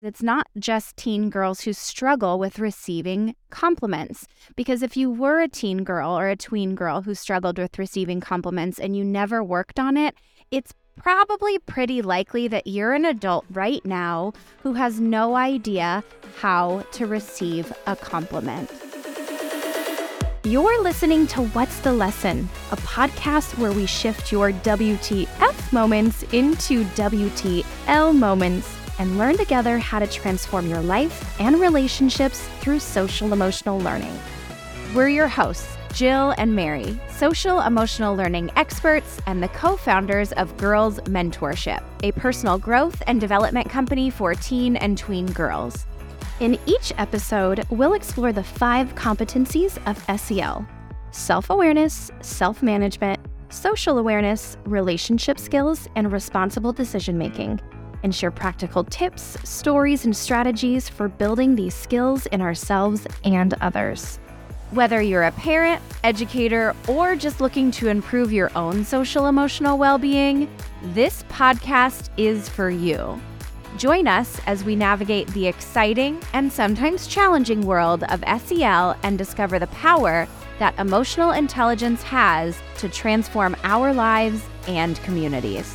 It's not just teen girls who struggle with receiving compliments. Because if you were a teen girl or a tween girl who struggled with receiving compliments and you never worked on it, it's probably pretty likely that you're an adult right now who has no idea how to receive a compliment. You're listening to What's the Lesson, a podcast where we shift your WTF moments into WTL moments and learn together how to transform your life and relationships through social emotional learning. We're your hosts, Jill and Mary, social emotional learning experts and the co founders of Girls Mentorship, a personal growth and development company for teen and tween girls. In each episode, we'll explore the five competencies of SEL self awareness, self management, social awareness, relationship skills, and responsible decision making and share practical tips, stories, and strategies for building these skills in ourselves and others. Whether you're a parent, educator, or just looking to improve your own social emotional well being, this podcast is for you. Join us as we navigate the exciting and sometimes challenging world of SEL and discover the power that emotional intelligence has to transform our lives and communities.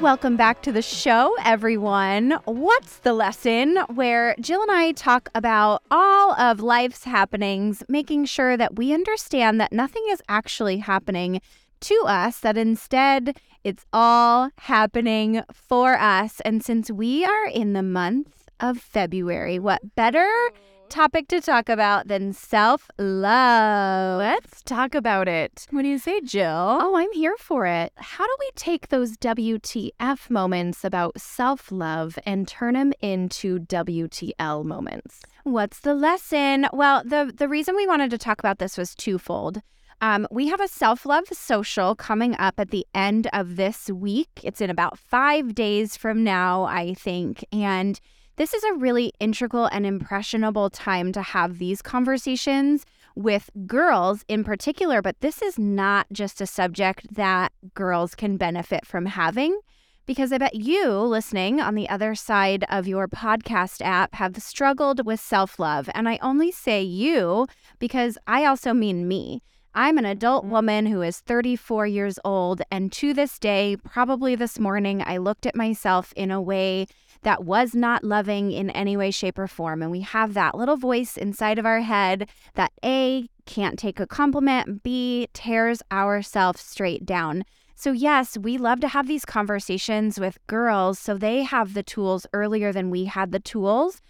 Welcome back to the show, everyone. What's the lesson? Where Jill and I talk about all of life's happenings, making sure that we understand that nothing is actually happening to us, that instead it's all happening for us. And since we are in the month of February, what better topic to talk about than self love. Let's talk about it. What do you say, Jill? Oh, I'm here for it. How do we take those WTF moments about self love and turn them into WTL moments? What's the lesson? Well, the, the reason we wanted to talk about this was twofold. Um, we have a self love social coming up at the end of this week. It's in about five days from now, I think. And this is a really integral and impressionable time to have these conversations with girls in particular, but this is not just a subject that girls can benefit from having. Because I bet you listening on the other side of your podcast app have struggled with self love. And I only say you because I also mean me. I'm an adult mm-hmm. woman who is 34 years old, and to this day, probably this morning, I looked at myself in a way that was not loving in any way, shape, or form. And we have that little voice inside of our head that A, can't take a compliment, B, tears ourselves straight down. So, yes, we love to have these conversations with girls so they have the tools earlier than we had the tools.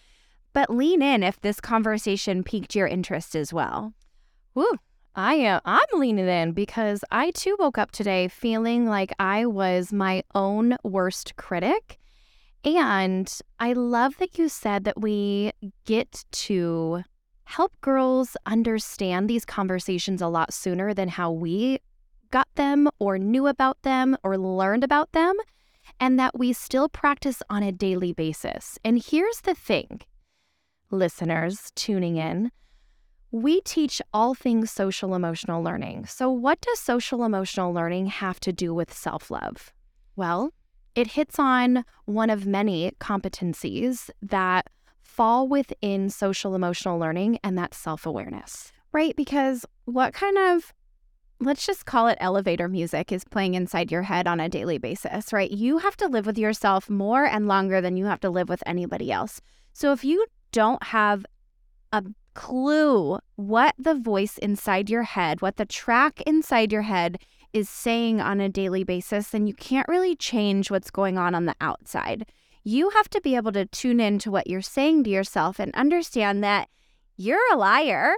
But lean in if this conversation piqued your interest as well. Woo, I am I'm leaning in because I too woke up today feeling like I was my own worst critic. And I love that you said that we get to help girls understand these conversations a lot sooner than how we got them or knew about them or learned about them, and that we still practice on a daily basis. And here's the thing, listeners tuning in. We teach all things social emotional learning. So, what does social emotional learning have to do with self love? Well, it hits on one of many competencies that fall within social emotional learning, and that's self awareness. Right? Because what kind of let's just call it elevator music is playing inside your head on a daily basis, right? You have to live with yourself more and longer than you have to live with anybody else. So if you don't have a clue what the voice inside your head, what the track inside your head is saying on a daily basis, then you can't really change what's going on on the outside. You have to be able to tune in to what you're saying to yourself and understand that you're a liar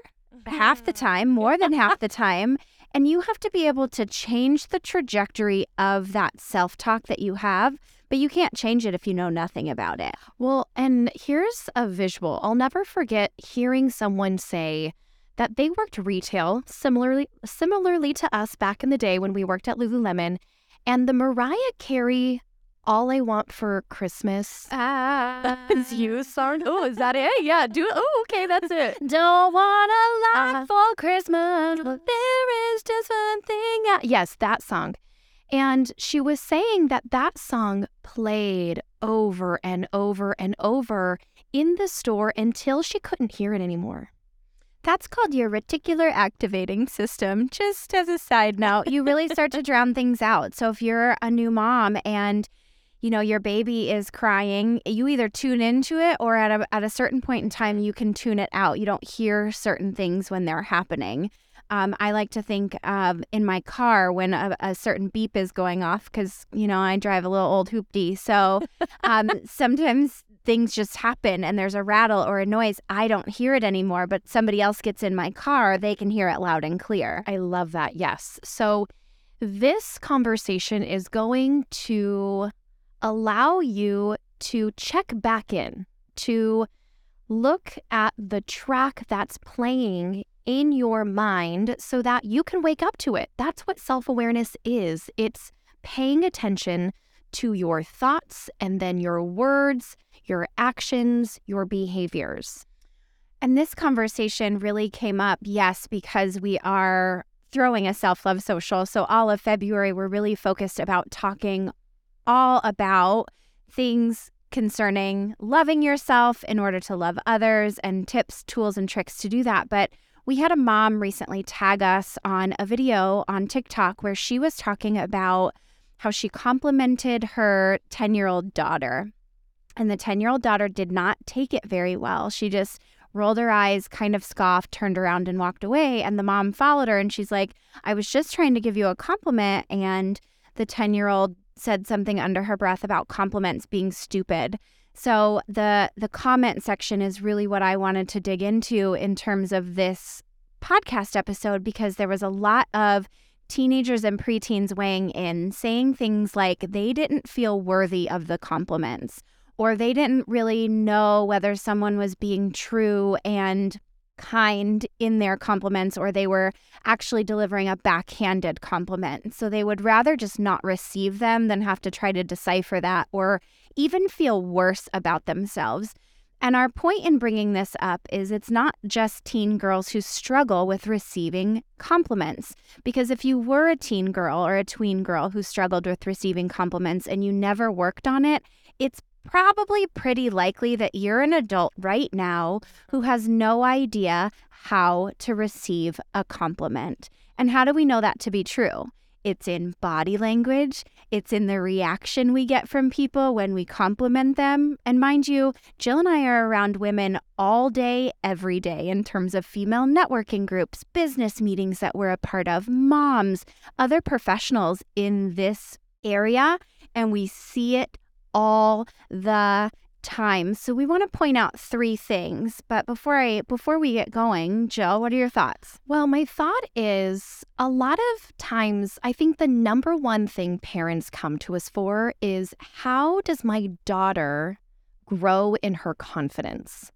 half the time, more than half the time. And you have to be able to change the trajectory of that self talk that you have, but you can't change it if you know nothing about it. Well, and here's a visual. I'll never forget hearing someone say, that they worked retail similarly similarly to us back in the day when we worked at Lululemon, and the Mariah Carey "All I Want for Christmas" ah, is you song. Oh, is that it? Yeah, do it. Oh, okay, that's it. Don't want a lot Uh, for Christmas. There is just one thing. I-" Yes, that song. And she was saying that that song played over and over and over in the store until she couldn't hear it anymore. That's called your reticular activating system. Just as a side note, you really start to drown things out. So if you're a new mom and you know your baby is crying, you either tune into it or at a at a certain point in time you can tune it out. You don't hear certain things when they're happening. Um, I like to think um, in my car when a, a certain beep is going off because, you know, I drive a little old hoopty. So um, sometimes things just happen and there's a rattle or a noise. I don't hear it anymore, but somebody else gets in my car, they can hear it loud and clear. I love that. Yes. So this conversation is going to allow you to check back in, to look at the track that's playing in your mind so that you can wake up to it. That's what self awareness is it's paying attention to your thoughts and then your words, your actions, your behaviors. And this conversation really came up, yes, because we are throwing a self love social. So, all of February, we're really focused about talking all about things concerning loving yourself in order to love others and tips, tools, and tricks to do that. But we had a mom recently tag us on a video on TikTok where she was talking about how she complimented her 10 year old daughter. And the 10 year old daughter did not take it very well. She just rolled her eyes, kind of scoffed, turned around, and walked away. And the mom followed her and she's like, I was just trying to give you a compliment. And the 10 year old said something under her breath about compliments being stupid. So the the comment section is really what I wanted to dig into in terms of this podcast episode because there was a lot of teenagers and preteens weighing in saying things like they didn't feel worthy of the compliments or they didn't really know whether someone was being true and kind in their compliments or they were actually delivering a backhanded compliment. So they would rather just not receive them than have to try to decipher that or even feel worse about themselves. And our point in bringing this up is it's not just teen girls who struggle with receiving compliments. Because if you were a teen girl or a tween girl who struggled with receiving compliments and you never worked on it, it's probably pretty likely that you're an adult right now who has no idea how to receive a compliment. And how do we know that to be true? It's in body language. It's in the reaction we get from people when we compliment them. And mind you, Jill and I are around women all day, every day, in terms of female networking groups, business meetings that we're a part of, moms, other professionals in this area. And we see it all the time. So we want to point out three things, but before I before we get going, Jill, what are your thoughts? Well, my thought is a lot of times I think the number one thing parents come to us for is how does my daughter grow in her confidence?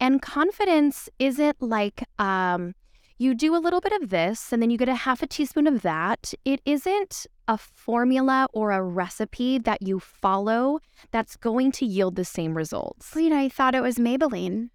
And confidence isn't like um you do a little bit of this and then you get a half a teaspoon of that. It isn't a formula or a recipe that you follow that's going to yield the same results. Know, I thought it was Maybelline.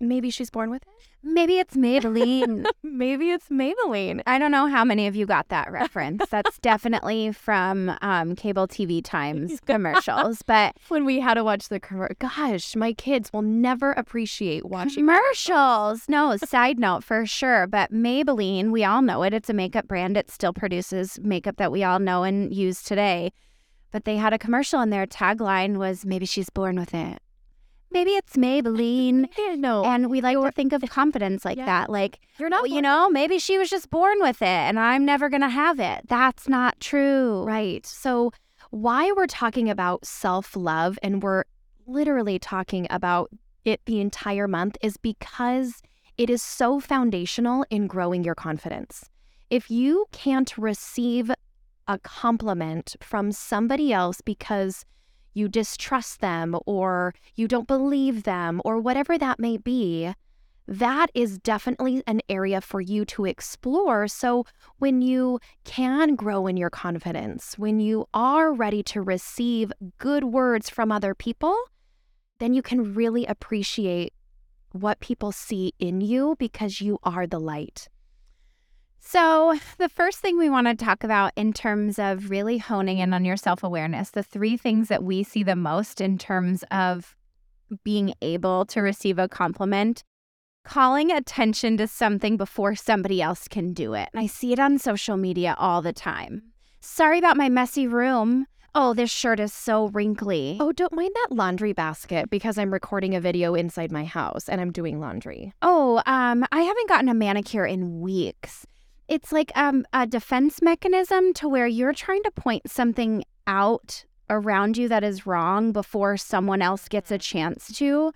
Maybe she's born with it? Maybe it's Maybelline. Maybe it's Maybelline. I don't know how many of you got that reference. That's definitely from um, cable TV times commercials. But when we had to watch the commercial, gosh, my kids will never appreciate watching commercials. No, side note for sure. But Maybelline, we all know it. It's a makeup brand. It still produces makeup that we all know and use today. But they had a commercial and their tagline was maybe she's born with it maybe it's Maybelline. no. And we like to think of confidence like yeah. that. Like, you're not, well, you know, maybe she was just born with it and I'm never going to have it. That's not true. Right. So, why we're talking about self love and we're literally talking about it the entire month is because it is so foundational in growing your confidence. If you can't receive a compliment from somebody else because you distrust them or you don't believe them or whatever that may be, that is definitely an area for you to explore. So, when you can grow in your confidence, when you are ready to receive good words from other people, then you can really appreciate what people see in you because you are the light. So, the first thing we want to talk about in terms of really honing in on your self awareness, the three things that we see the most in terms of being able to receive a compliment, calling attention to something before somebody else can do it. And I see it on social media all the time. Sorry about my messy room. Oh, this shirt is so wrinkly. Oh, don't mind that laundry basket because I'm recording a video inside my house and I'm doing laundry. Oh, um, I haven't gotten a manicure in weeks. It's like um, a defense mechanism to where you're trying to point something out around you that is wrong before someone else gets a chance to.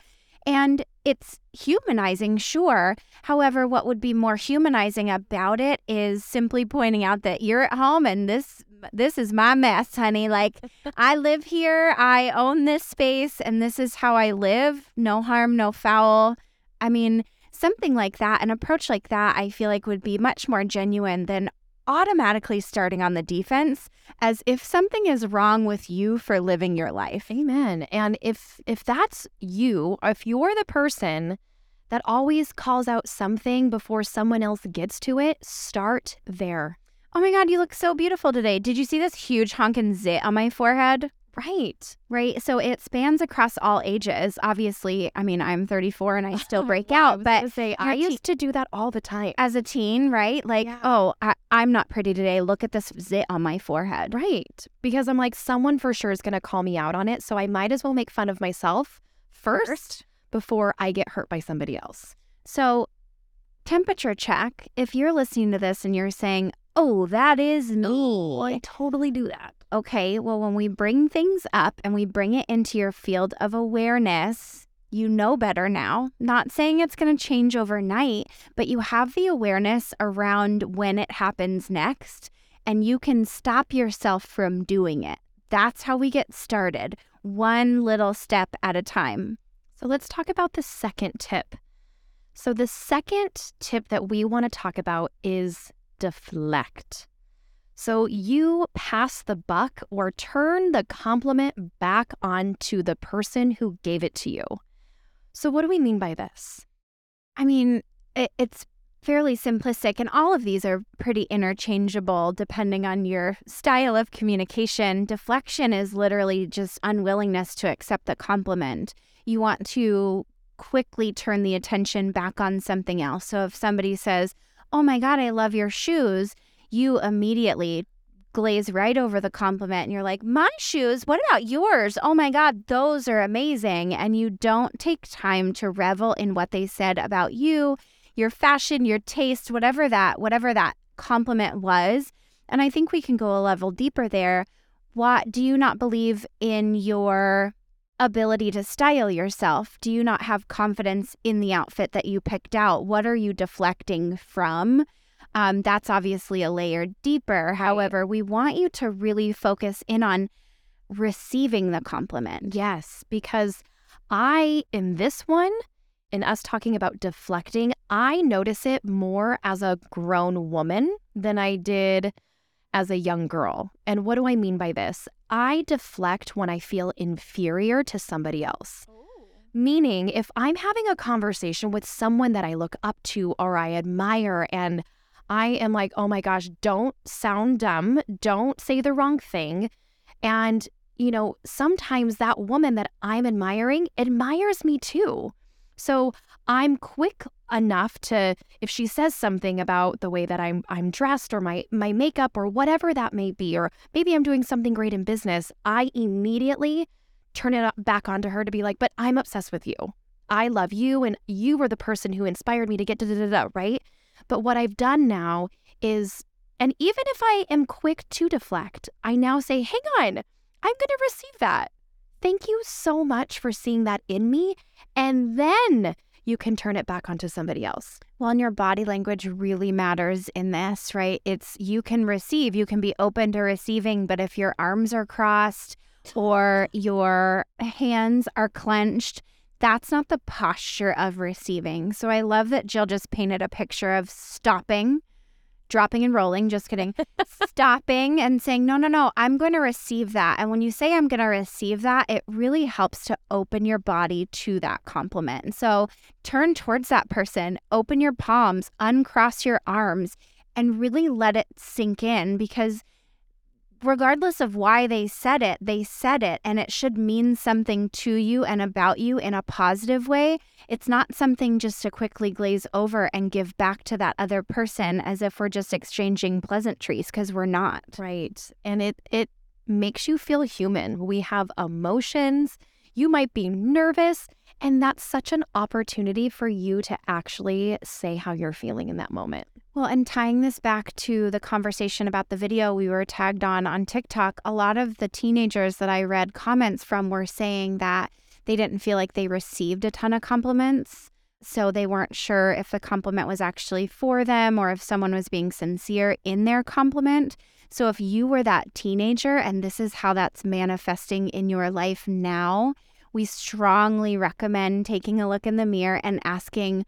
And it's humanizing, sure. However, what would be more humanizing about it is simply pointing out that you're at home and this this is my mess, honey. Like I live here, I own this space and this is how I live. No harm, no foul. I mean, something like that, an approach like that, I feel like would be much more genuine than automatically starting on the defense as if something is wrong with you for living your life. Amen. And if if that's you, if you're the person that always calls out something before someone else gets to it, start there. Oh my god, you look so beautiful today. Did you see this huge honkin' zit on my forehead? Right. Right. So it spans across all ages. Obviously, I mean, I'm 34 and I still break out, but say, I used to do that all the time. as a teen, right? Like, Yeah. oh, I, I'm not pretty today. Look at this zit on my forehead. Right. Because I'm like, someone for sure is going to call me out on it. So I might as well make fun of myself first, before I get hurt by somebody else. So, temperature check. If you're listening to this and you're saying, oh, that is me. I totally do that. Okay, well, when we bring things up and we bring it into your field of awareness, you know better now. Not saying it's going to change overnight, but you have the awareness around when it happens next, and you can stop yourself from doing it. That's how we get started, one little step at a time. So let's talk about the second tip. So, the second tip that we want to talk about is deflect. So, you pass the buck or turn the compliment back onto the person who gave it to you. So, what do we mean by this? I mean, it, it's fairly simplistic, and all of these are pretty interchangeable depending on your style of communication. Deflection is literally just unwillingness to accept the compliment. You want to quickly turn the attention back on something else. So if somebody says, Oh my God, I love your shoes, you immediately glaze right over the compliment and you're like, My shoes? What about yours? Oh my God, those are amazing. And you don't take time to revel in what they said about you, your fashion, your taste, whatever that, whatever that compliment was. And I think we can go a level deeper there. What do you not believe in your ability to style yourself? Do you not have confidence in the outfit that you picked out? What are you deflecting from? Um, that's obviously a layer deeper. However, we want you to really focus in on receiving the compliment. Yes, because I, in this one, in us talking about deflecting, I notice it more as a grown woman than I did as a young girl. And what do I mean by this? I deflect when I feel inferior to somebody else. Meaning, if I'm having a conversation with someone that I look up to or I admire, and I am like, oh my gosh, don't sound dumb, don't say the wrong thing. And, you know, sometimes that woman that I'm admiring admires me too. So I'm quick enough to if she says something about the way that I'm I'm dressed or my my makeup or whatever that may be or maybe I'm doing something great in business, I immediately turn it back onto her to be like, "But I'm obsessed with you. I love you and you were the person who inspired me to get da da da, right?" But what I've done now is and even if I am quick to deflect, I now say, "Hang on. I'm going to receive that. Thank you so much for seeing that in me." And then you can turn it back onto somebody else. Well, and your body language really matters in this, right? It's you can receive, you can be open to receiving, but if your arms are crossed or your hands are clenched, that's not the posture of receiving. So I love that Jill just painted a picture of stopping, dropping and rolling, just kidding, stopping and saying, no, no, no, I'm going to receive that. And when you say I'm going to receive that, it really helps to open your body to that compliment. And So turn towards that person, open your palms, uncross your arms, and really let it sink in because regardless of why they said it, they said it and it should mean something to you and about you in a positive way. It's not something just to quickly glaze over and give back to that other person as if we're just exchanging pleasantries because we're not. Right. And it it makes you feel human. We have emotions. You might be nervous, and that's such an opportunity for you to actually say how you're feeling in that moment. Well, and tying this back to the conversation about the video we were tagged on on TikTok, a lot of the teenagers that I read comments from were saying that they didn't feel like they received a ton of compliments. So they weren't sure if the compliment was actually for them or if someone was being sincere in their compliment. So if you were that teenager and this is how that's manifesting in your life now, we strongly recommend taking a look in the mirror and asking,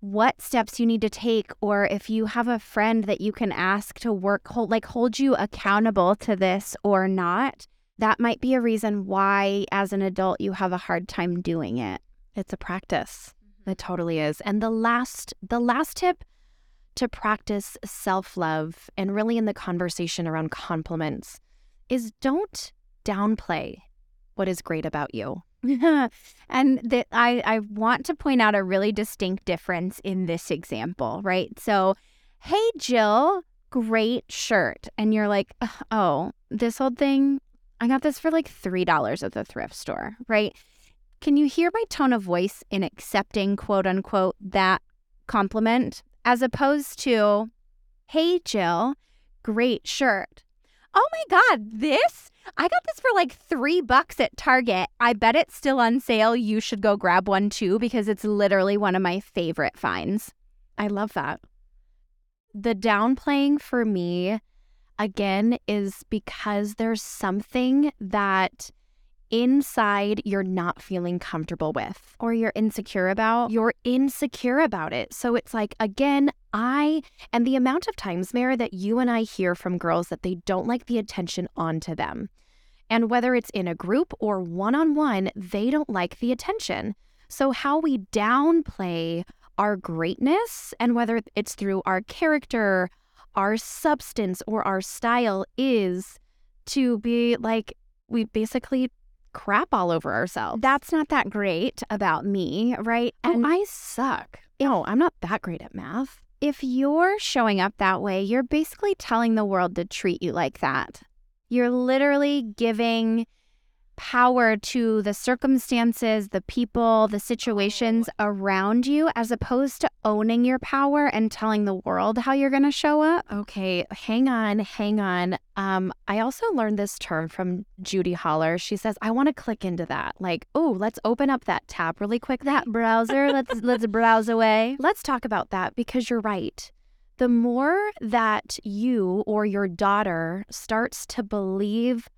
what steps you need to take or if you have a friend that you can ask to work hold like hold you accountable to this or not that might be a reason why as an adult you have a hard time doing it. It's a practice. Mm-hmm. it totally is. And the last the last tip to practice self-love and really in the conversation around compliments is don't downplay what is great about you and I, I want to point out a really distinct difference in this example, right? So, hey, Jill, great shirt. And you're like, oh, this old thing, I got this for like $3 at the thrift store, right? Can you hear my tone of voice in accepting, quote unquote, that compliment as opposed to, hey, Jill, great shirt? Oh my God, this? I got this for like three bucks at Target. I bet it's still on sale. You should go grab one too because it's literally one of my favorite finds. I love that. The downplaying for me, again, is because there's something that inside you're not feeling comfortable with or you're insecure about. You're insecure about it. So it's like, again, I, and the amount of times, Mare, that you and I hear from girls that they don't like the attention onto them. And whether it's in a group or one on one, they don't like the attention. So, how we downplay our greatness and whether it's through our character, our substance, or our style is to be like, we basically crap all over ourselves. That's not that great about me, right? Oh, and oh, I suck. No, I'm not that great at math. If you're showing up that way, you're basically telling the world to treat you like that. You're literally giving power to the circumstances, the people, the situations around you, as opposed to owning your power and telling the world how you're going to show up. Okay, hang on, hang on. Um, I also learned this term from Judy Holler. She says, "I want to click into that. Like, oh, let's open up that tab really quick. That browser. let's let's browse away. Let's talk about that because you're right." The more that you or your daughter starts to believe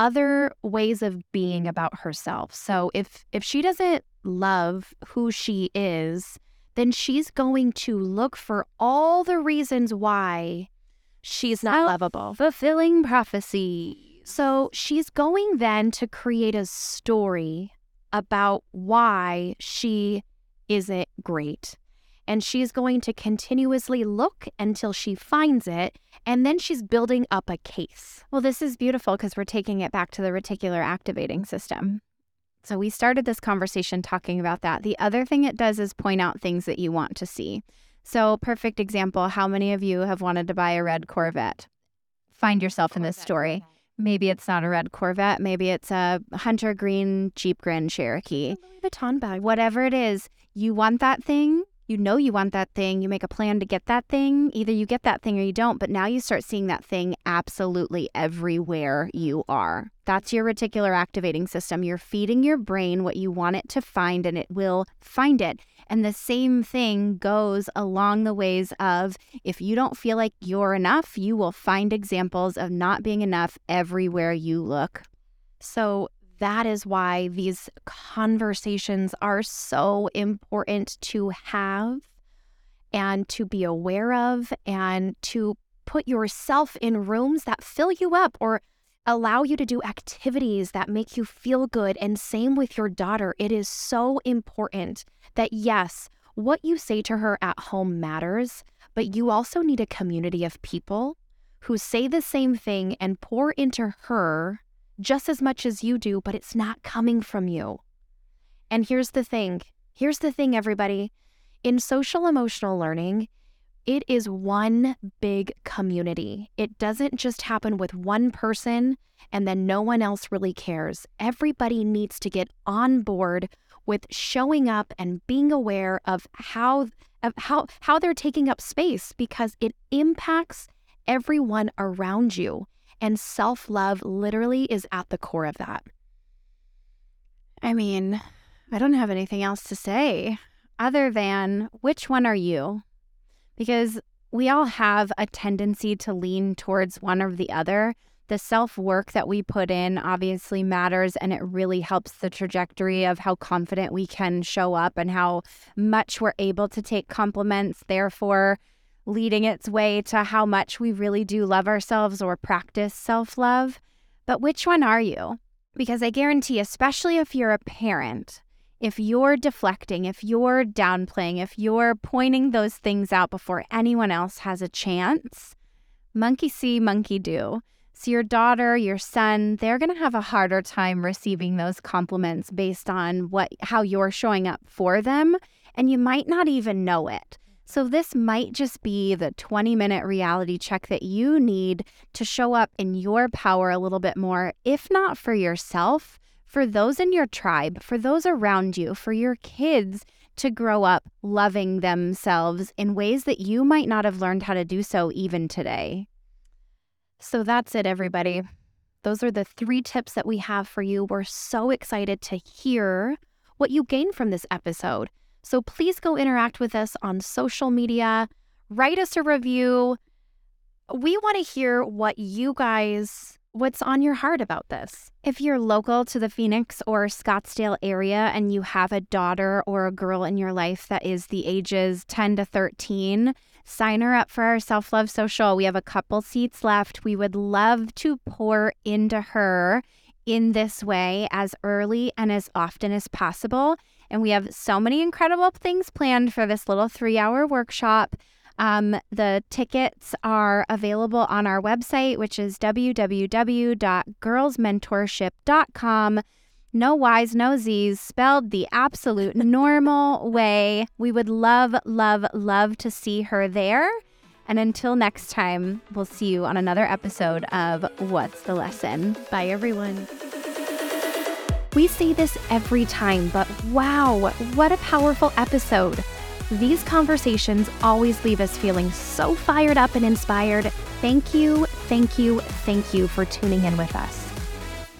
other ways of being about herself. So if if she doesn't love who she is, then she's going to look for all the reasons why she's not lovable. Fulfilling prophecy. So she's going then to create a story about why she isn't great and she's going to continuously look until she finds it, and then she's building up a case. Well, this is beautiful because we're taking it back to the reticular activating system. So we started this conversation talking about that. The other thing it does is point out things that you want to see. So, perfect example how many of you have wanted to buy a red Corvette? Find yourself in this story. Maybe it's not a red Corvette. Maybe it's a hunter green Jeep Grand Cherokee. Vuitton bag. Whatever it is, you want that thing you know you want that thing, you make a plan to get that thing, either you get that thing or you don't, but now you start seeing that thing absolutely everywhere you are. That's your reticular activating system. You're feeding your brain what you want it to find and it will find it. And the same thing goes along the ways of if you don't feel like you're enough, you will find examples of not being enough everywhere you look. So that is why these conversations are so important to have and to be aware of and to put yourself in rooms that fill you up or allow you to do activities that make you feel good. And same with your daughter. It is so important that, yes, what you say to her at home matters, but you also need a community of people who say the same thing and pour into her just as much as you do, but it's not coming from you. And here's the thing here's the thing, everybody. In social emotional learning, it is one big community. It doesn't just happen with one person and then no one else really cares. Everybody needs to get on board with showing up and being aware of how of how how they're taking up space because it impacts everyone around you and self-love literally is at the core of that. I mean, I don't have anything else to say other than which one are you? Because we all have a tendency to lean towards one or the other. The self work that we put in obviously matters, and it really helps the trajectory of how confident we can show up and how much we're able to take compliments, therefore, leading its way to how much we really do love ourselves or practice self love. But which one are you? Because I guarantee, especially if you're a parent, if you're deflecting, if you're downplaying, if you're pointing those things out before anyone else has a chance, monkey see, monkey do. So your daughter, your son, they're going to have a harder time receiving those compliments based on what how you're showing up for them and you might not even know it. So this might just be the 20-minute reality check that you need to show up in your power a little bit more, if not for yourself, for those in your tribe, for those around you, for your kids to grow up loving themselves in ways that you might not have learned how to do so even today. So that's it, everybody. Those are the three tips that we have for you. We're so excited to hear what you gain from this episode. So please go interact with us on social media, write us a review. We want to hear what you guys what's on your heart about this. If you're local to the Phoenix or Scottsdale area and you have a daughter or a girl in your life that is the ages 10 to 13, sign her up for our Self Love Social. We have a couple seats left. We would love to pour into her in this way as early and as often as possible. And we have so many incredible things planned for this little three hour workshop. Um, the tickets are available on our website, which is www.girlsmentorship.com. No Y's, no Z's, spelled the absolute normal way. We would love, love, love to see her there. And until next time, we'll see you on another episode of What's the Lesson? Bye, everyone. We say this every time, but wow, what a powerful episode! These conversations always leave us feeling so fired up and inspired. Thank you, thank you, thank you for tuning in with us.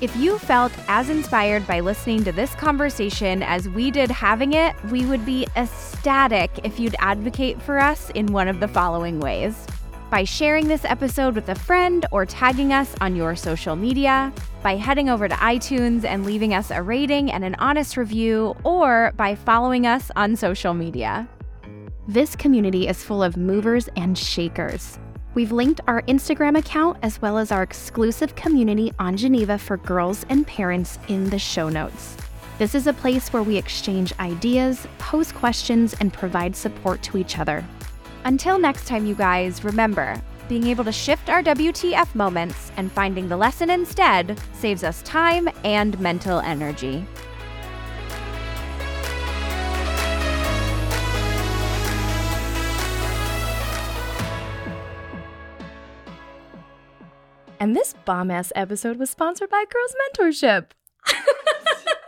If you felt as inspired by listening to this conversation as we did having it, we would be ecstatic if you'd advocate for us in one of the following ways by sharing this episode with a friend or tagging us on your social media, by heading over to iTunes and leaving us a rating and an honest review, or by following us on social media. This community is full of movers and shakers. We've linked our Instagram account as well as our exclusive community on Geneva for girls and parents in the show notes. This is a place where we exchange ideas, pose questions, and provide support to each other. Until next time, you guys, remember being able to shift our WTF moments and finding the lesson instead saves us time and mental energy. And this bomb ass episode was sponsored by Girls Mentorship.